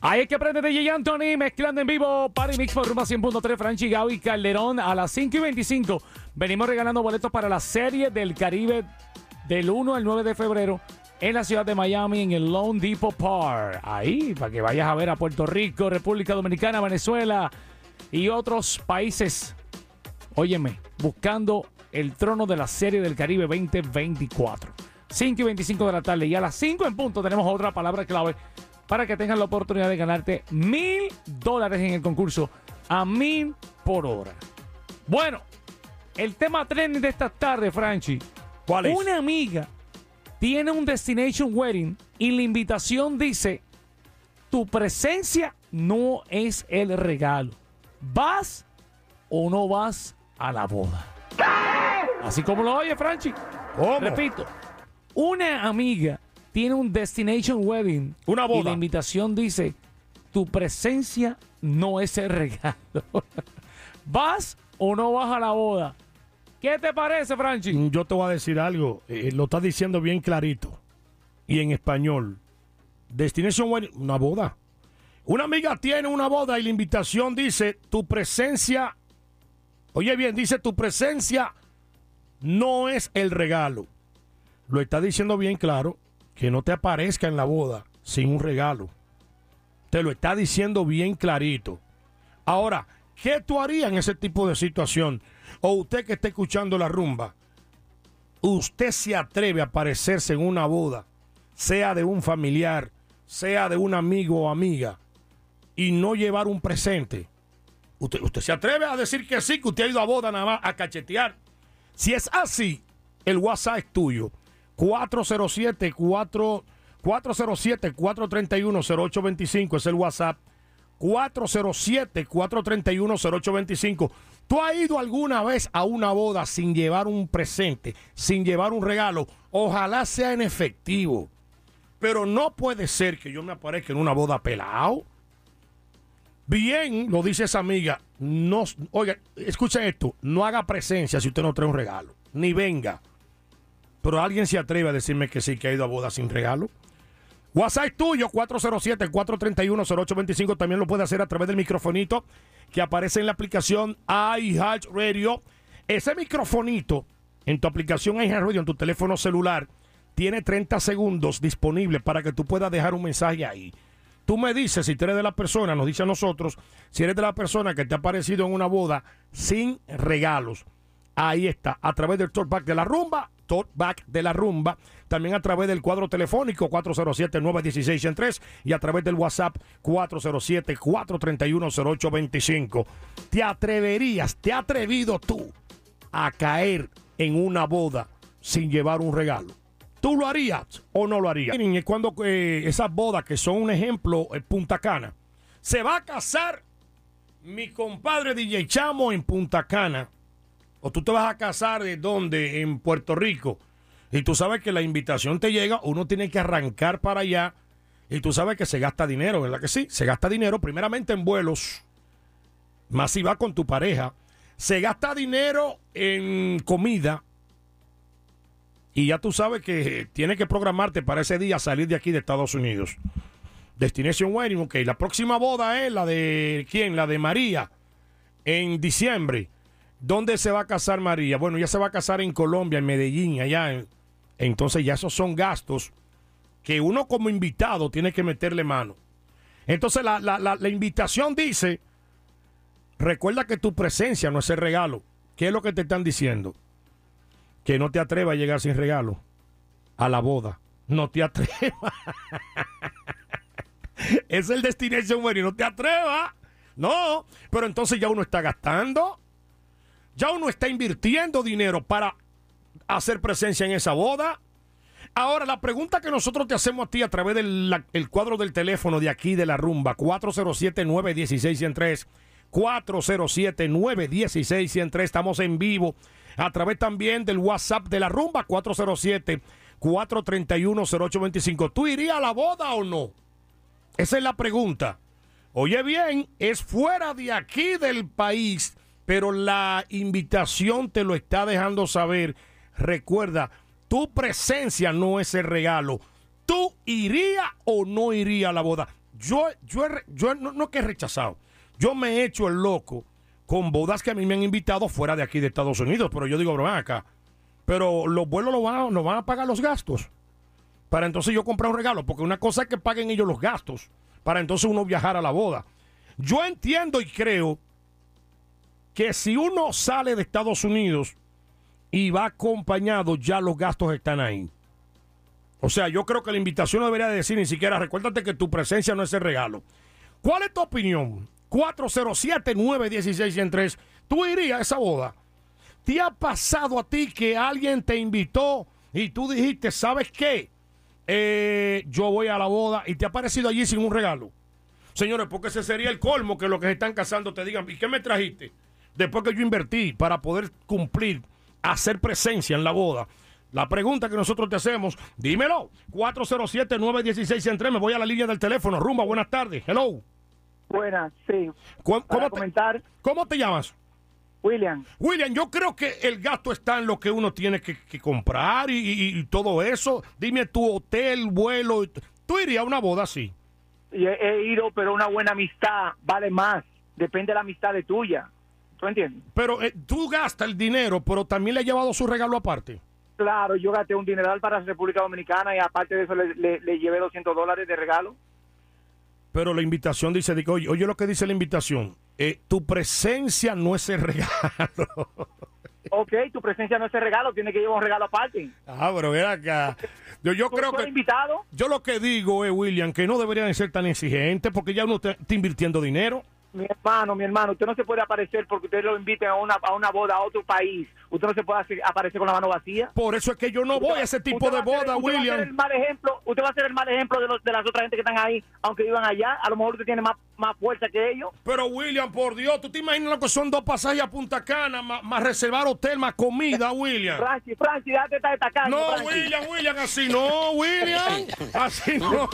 Ahí es que aprende DJ Anthony mezclando en vivo Party Mix por Rumba 100.3 Franchi Gaby Calderón a las 5 y 25. Venimos regalando boletos para la serie del Caribe del 1 al 9 de febrero en la ciudad de Miami en el Lone Depot Park. Ahí, para que vayas a ver a Puerto Rico, República Dominicana, Venezuela y otros países. Óyeme, buscando el trono de la serie del Caribe 2024. 5 y 25 de la tarde y a las 5 en punto tenemos otra palabra clave para que tengas la oportunidad de ganarte mil dólares en el concurso a mil por hora. Bueno, el tema trending de esta tarde, Franchi. ¿Cuál es? Una amiga tiene un destination wedding y la invitación dice: Tu presencia no es el regalo. ¿Vas o no vas a la boda? Así como lo oye, Franchi. ¿Cómo? Repito, una amiga tiene un destination wedding. Una boda. Y la invitación dice: Tu presencia no es el regalo. ¿Vas o no vas a la boda? ¿Qué te parece, Franchi? Mm, Yo te voy a decir algo. eh, lo estás diciendo bien clarito. Y en español. Destination Wedding, una boda. Una amiga tiene una boda y la invitación dice, tu presencia, oye bien, dice, tu presencia no es el regalo. Lo está diciendo bien claro, que no te aparezca en la boda sin un regalo. Te lo está diciendo bien clarito. Ahora, ¿qué tú harías en ese tipo de situación? O usted que está escuchando la rumba, usted se atreve a aparecerse en una boda, sea de un familiar, sea de un amigo o amiga, y no llevar un presente. Usted, usted se atreve a decir que sí, que usted ha ido a boda nada más a cachetear. Si es así, el WhatsApp es tuyo. 407 4 407 431 0825 es el WhatsApp. 407-431-0825. ¿Tú has ido alguna vez a una boda sin llevar un presente, sin llevar un regalo? Ojalá sea en efectivo. Pero no puede ser que yo me aparezca en una boda pelado. Bien, lo dice esa amiga. No, oiga, escuchen esto. No haga presencia si usted no trae un regalo. Ni venga. Pero alguien se atreve a decirme que sí, que ha ido a boda sin regalo. WhatsApp tuyo, 407-431-0825. También lo puede hacer a través del microfonito que aparece en la aplicación iHeartRadio. Ese microfonito en tu aplicación iHeartRadio, en tu teléfono celular, tiene 30 segundos disponible para que tú puedas dejar un mensaje ahí. Tú me dices si eres de la persona, nos dice a nosotros, si eres de la persona que te ha aparecido en una boda sin regalos. Ahí está, a través del talkback de la rumba, talkback de la rumba, también a través del cuadro telefónico 407-916-3 y a través del WhatsApp 407-431-0825. ¿Te atreverías, te has atrevido tú a caer en una boda sin llevar un regalo? ¿Tú lo harías o no lo harías? Miren, es cuando eh, esas bodas que son un ejemplo en Punta Cana, se va a casar mi compadre DJ Chamo en Punta Cana o tú te vas a casar de dónde, en Puerto Rico, y tú sabes que la invitación te llega, uno tiene que arrancar para allá, y tú sabes que se gasta dinero, ¿verdad que sí? Se gasta dinero primeramente en vuelos, más si va con tu pareja, se gasta dinero en comida, y ya tú sabes que tienes que programarte para ese día salir de aquí de Estados Unidos. Destination Wedding, ok, la próxima boda es la de, ¿quién? La de María, en diciembre. ¿Dónde se va a casar María? Bueno, ya se va a casar en Colombia, en Medellín, allá. Entonces ya esos son gastos que uno como invitado tiene que meterle mano. Entonces la, la, la, invitación dice, recuerda que tu presencia no es el regalo. ¿Qué es lo que te están diciendo? Que no te atrevas a llegar sin regalo a la boda. No te atrevas. es el destination wedding. No te atrevas. No, pero entonces ya uno está gastando. Ya uno está invirtiendo dinero para hacer presencia en esa boda. Ahora, la pregunta que nosotros te hacemos a ti a través del el cuadro del teléfono de aquí de la rumba, 407-916-103, 407-916-103, estamos en vivo, a través también del WhatsApp de la rumba, 407-431-0825. ¿Tú irías a la boda o no? Esa es la pregunta. Oye bien, es fuera de aquí del país, pero la invitación te lo está dejando saber. Recuerda, tu presencia no es el regalo. ¿Tú irías o no irías a la boda? Yo, yo, yo no, no que he rechazado. Yo me he hecho el loco con bodas que a mí me han invitado fuera de aquí de Estados Unidos, pero yo digo, bro, ven acá. Pero los vuelos lo van, nos van a pagar los gastos para entonces yo comprar un regalo, porque una cosa es que paguen ellos los gastos, para entonces uno viajar a la boda. Yo entiendo y creo que si uno sale de Estados Unidos y va acompañado, ya los gastos están ahí. O sea, yo creo que la invitación no debería decir ni siquiera, recuérdate que tu presencia no es el regalo. ¿Cuál es tu opinión? 407-916-103. ¿Tú irías a esa boda? ¿Te ha pasado a ti que alguien te invitó y tú dijiste, ¿sabes qué? Eh, yo voy a la boda y te ha aparecido allí sin un regalo? Señores, porque ese sería el colmo que los que se están casando te digan, ¿y qué me trajiste? Después que yo invertí para poder cumplir, hacer presencia en la boda. La pregunta que nosotros te hacemos, dímelo, 407-916-103, me voy a la línea del teléfono. Rumba, buenas tardes. Hello. Buenas, sí. ¿Cómo, Para te, comentar, cómo te llamas? William, William, yo creo que el gasto está en lo que uno tiene que, que comprar y, y- y todo eso. Dime tu hotel, vuelo. ¿Tú irías a una boda así? he, he ido, pero una buena amistad vale más. Depende de la amistad de tuya. ¿Tú entiendes? Pero eh, tú gastas el dinero, pero también le has llevado su regalo aparte. Claro, yo gasté un dineral para República Dominicana y aparte de eso le, le- le llevé 200 dólares de regalo. Pero la invitación dice, digo, oye, oye lo que dice la invitación. eh, tu presencia no es el regalo. Ok, tu presencia no es el regalo, tiene que llevar un regalo aparte. ah, pero ven acá. Yo, yo ¿Tú- creo que... invitado? Yo lo que digo es, William, que no deberían ser tan exigentes porque ya uno está está invirtiendo dinero. Mi hermano, mi hermano, usted no se puede aparecer porque usted lo inviten a una, a una boda a otro país. Usted no se puede hacer- aparecer con la mano vacía. Por eso es que yo no voy a ese tipo de boda, usted va a ser el William. mal ejemplo, usted va a ser el mal ejemplo de, los, de las otras gente que están ahí, aunque vivan allá. A lo mejor usted tiene más, más fuerza que ellos. Pero William, por Dios, ¿tú te imaginas lo que son dos pasajes a Punta Cana, más, más reservar hotel, más comida, William? Francis, Francis, déjate estar destacando. No. William, William, así no, William. Así no.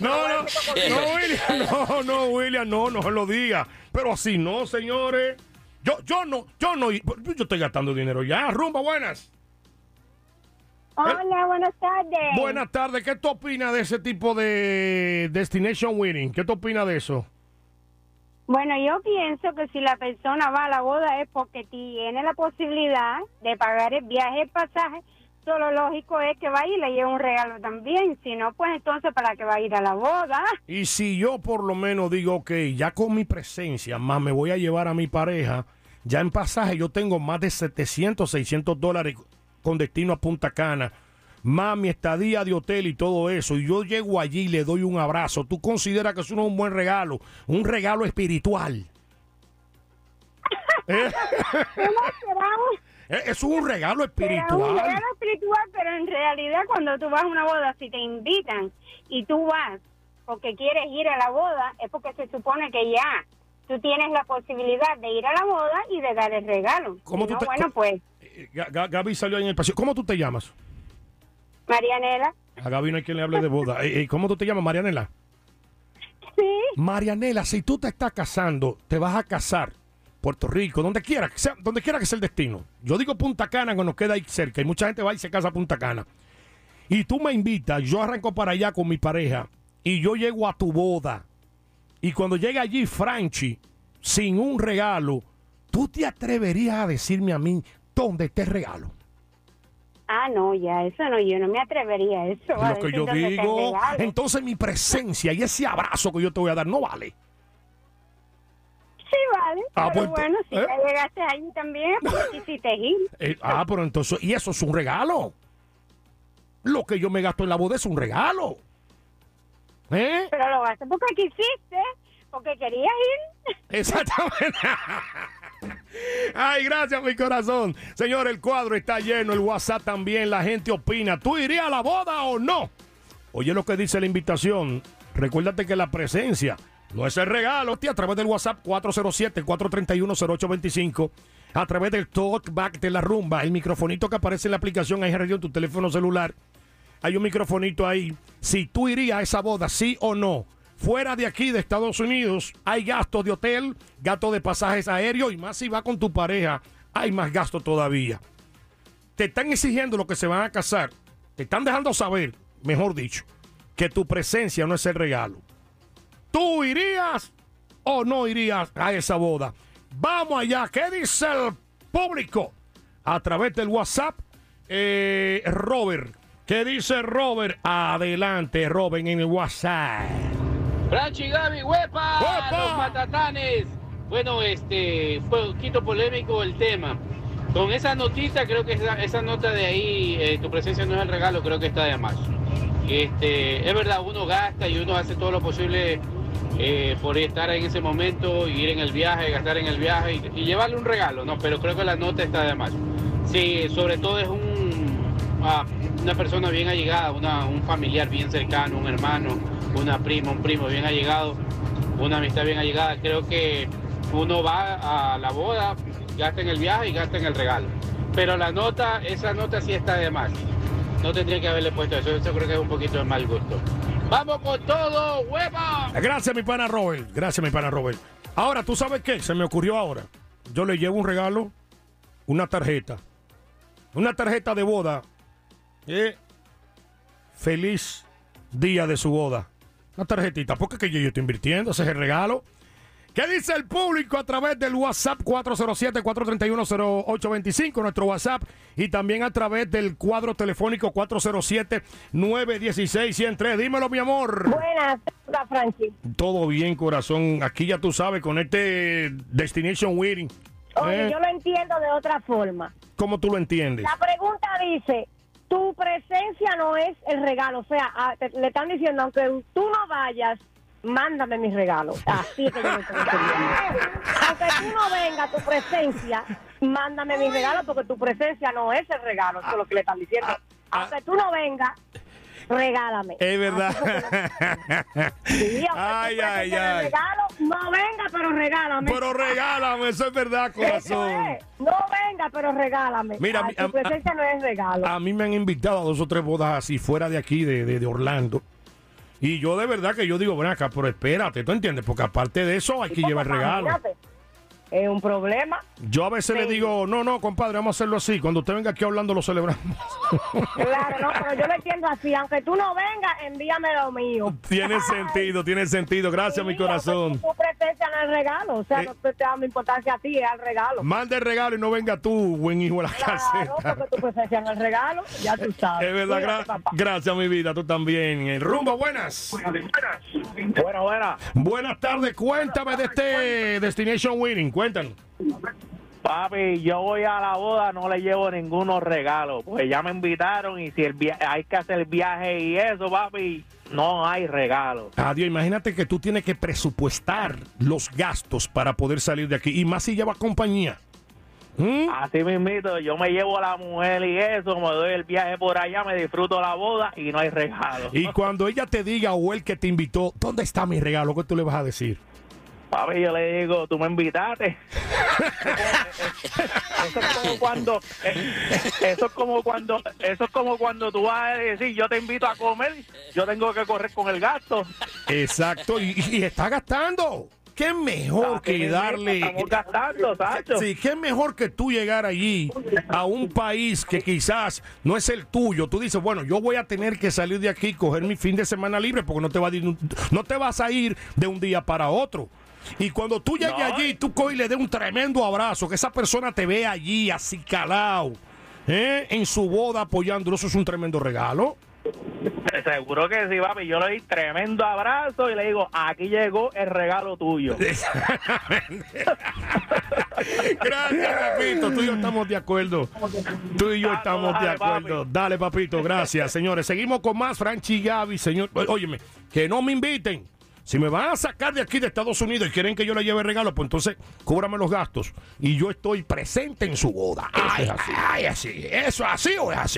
No, no, no, William, no, no, William, no, no se lo diga. Pero así no, señores. Yo, yo no, yo no, yo estoy gastando dinero ya. Rumba, buenas. Hola, buenas tardes. Buenas tardes. ¿Qué tú opinas de ese tipo de Destination Winning? ¿Qué tú opinas de eso? Bueno, yo pienso que si la persona va a la boda es porque tiene la posibilidad de pagar el viaje, el pasaje. Solo lógico es que vaya y le lleve un regalo también. Si no, pues entonces, ¿para qué va a ir a la boda? Y si yo por lo menos digo, ok, ya con mi presencia, más me voy a llevar a mi pareja, ya en pasaje yo tengo más de 700, 600 dólares con destino a Punta Cana, más mi estadía de hotel y todo eso, y yo llego allí y le doy un abrazo, ¿tú consideras que eso no es un buen regalo? Un regalo espiritual. Eh, ¿Cómo será un, eh, Es un regalo será un espiritual. regalo espiritual? Realidad cuando tú vas a una boda, si te invitan y tú vas porque quieres ir a la boda, es porque se supone que ya tú tienes la posibilidad de ir a la boda y de dar el regalo. ¿Cómo Si tú no, te- bueno, pues, Eh, Ga- Ga- Gaby salió ahí en el pasillo. ¿Cómo tú te llamas? Marianela, A Gaby no hay quien le hable de boda. Eh, eh, ¿Cómo tú te llamas, Marianela? sí. Marianela, si tú te estás casando, te vas a casar, Puerto Rico, donde quiera, que sea, donde quiera que sea el destino. Yo digo Punta Cana, que nos queda ahí cerca, y mucha gente va y se casa a Punta Cana. Y tú me invitas, yo arranco para allá con mi pareja, y yo llego a tu boda. Y cuando llega allí Franchi, sin un regalo, ¿tú te atreverías a decirme a mí dónde está el regalo? Ah, no, ya, eso no, yo no me atrevería a eso. a Lo que yo digo, entonces mi presencia y ese abrazo que yo te voy a dar no vale. Sí, vale. Ah, pero pues, bueno, si ¿eh? ya llegaste ahí también, porque quisiste ir. Eh, ah, pero entonces, y eso es un regalo. Lo que yo me gasto en la boda es un regalo. ¿Eh? Pero lo gasté porque quisiste, porque querías ir. Exactamente. Ay, gracias, mi corazón. Señor, el cuadro está lleno, el WhatsApp también, la gente opina. ¿Tú irías a la boda o no? Oye lo que dice la invitación. Recuérdate que la presencia no es el regalo. A través del WhatsApp 407-431-0825. A través del talkback de la rumba. El microfonito que aparece en la aplicación ahí en tu teléfono celular. Hay un microfonito ahí. Si tú irías a esa boda, sí o no. Fuera de aquí, de Estados Unidos, hay gastos de hotel, gastos de pasajes aéreos y más si va con tu pareja, hay más gastos todavía. Te están exigiendo lo que se van a casar. Te están dejando saber, mejor dicho, que tu presencia no es el regalo. ¿Tú irías o no irías a esa boda? Vamos allá. ¿Qué dice el público? A través del WhatsApp, eh, Robert. ¿Qué dice Robert? Adelante, Robert, en el WhatsApp. Franchi Gaby, huepa, ¡Huepa! los matatanes. Bueno, este, fue un poquito polémico el tema. Con esa notita, creo que esa, esa nota de ahí, eh, tu presencia no es el regalo, creo que está de más. Este, es verdad, uno gasta y uno hace todo lo posible eh, por estar en ese momento, ir en el viaje, gastar en el viaje y, llevarle un regalo, ¿no? Pero creo que la nota está de más. Sí, sobre todo es un, ah, una persona bien allegada, una, un familiar bien cercano, un hermano, una prima, un primo bien allegado, una amistad bien allegada. Creo que uno va a la boda, gasta en el viaje y gasta en el regalo. Pero la nota, esa nota sí está de más. No tendría que haberle puesto eso, eso creo que es un poquito de mal gusto. ¡Vamos con todo, hueva! Gracias, mi pana Robert. Gracias, mi pana Robert. Ahora, ¿tú sabes qué? Se me ocurrió ahora. Yo le llevo un regalo, una tarjeta. Una tarjeta de boda. Eh, feliz día de su boda. Una tarjetita. Porque que yo, yo estoy invirtiendo, ese es el regalo. ¿Qué dice el público a través del WhatsApp 407-431-0825, nuestro WhatsApp, y también a través del cuadro telefónico 407-916-103? Dímelo, mi amor. Buenas, Franchi. Todo bien, corazón. Aquí ya tú sabes, con este Destination Wedding. Oye, ¿eh? yo lo entiendo de otra forma. ¿Cómo tú lo entiendes? La pregunta dice, tu presencia no es el regalo. O sea, a- te- le están diciendo, aunque tú no vayas, mándame mis regalos. Así es que yo lo estoy entendiendo. Aunque tú no vengas, tu presencia, mándame mis regalos porque tu presencia no es el regalo. Eso es lo que le están diciendo. Aunque tú no vengas, regálame. Es verdad. Sí, ay, ay, ay. regalo, no venga, pero regálame. Pero regálame, eso es verdad, corazón. es. No venga, pero regálame. Mira, Ay, tu presencia no es regalo. A mí me han invitado a dos o tres bodas así, fuera de aquí, de, de- de Orlando. Y yo de verdad que yo digo, ven acá, pero espérate, ¿tú entiendes? Porque aparte de eso hay que llevar regalo. Imagínate, Es un problema. Yo a veces le digo, no, no, compadre, vamos a hacerlo así. Cuando usted venga aquí hablando, lo celebramos. Claro, no, pero yo lo entiendo así. Aunque tú no vengas, envíame lo mío. tiene sentido, tiene sentido. Gracias, mi Sí, corazón. aunque Tu presencia no es regalo. O sea, Eh. no te está dando importancia a ti, es al regalo. Mande el regalo y no venga tú, buen hijo de la Claro, caseta. porque tu presencia no es regalo. Ya tú sabes. Es verdad, Cuídate, gra- papá. gracias, mi vida, tú también. El rumbo, buenas. Buena, buena. Buenas tardes, cuéntame de este Destination Winning, cuéntanos. Papi, yo voy a la boda, no le llevo ninguno regalo, pues ya me invitaron y si el via- hay que hacer el viaje y eso, papi, no hay regalo. Adiós, imagínate que tú tienes que presupuestar los gastos para poder salir de aquí. Y más si lleva compañía. ¿Mm? Así mismito, yo me llevo a la mujer y eso, me doy el viaje por allá, me disfruto la boda y no hay regalo. Y cuando ella te diga o él que te invitó, ¿dónde está mi regalo? ¿Qué tú le vas a decir? Papi, yo le digo, tú me invitaste. eso es como cuando, eh, eso es como cuando, eso es como cuando tú vas a decir, yo te invito a comer, yo tengo que correr con el gasto. Exacto, y, y está gastando. ¿Qué mejor Así que darle... Estamos gastando, Sacho. Sí, qué mejor que tú llegar allí a un país que quizás no es el tuyo. Tú dices, bueno, yo voy a tener que salir de aquí, coger mi fin de semana libre, porque no te, va a ir- no te vas a ir de un día para otro. Y cuando tú llegues No. allí, tú coges y le des un tremendo abrazo, que esa persona te ve allí, así calado, ¿eh? en su boda apoyándolo, eso es un tremendo regalo. Seguro que sí, papi. Yo le doy tremendo abrazo y le digo, aquí llegó el regalo tuyo. Gracias, papito. Tú y yo estamos de acuerdo. Tú y yo Tato, estamos de acuerdo. Dale, papito. Gracias, señores. Seguimos con más Franchi Gaby, señor. Óyeme, que no me inviten. Si me van a sacar de aquí de Estados Unidos y quieren que yo le lleve regalo, pues entonces cóbrame los gastos y yo estoy presente en su boda. Eso es así. Ay, así. ¿Eso es así o es así?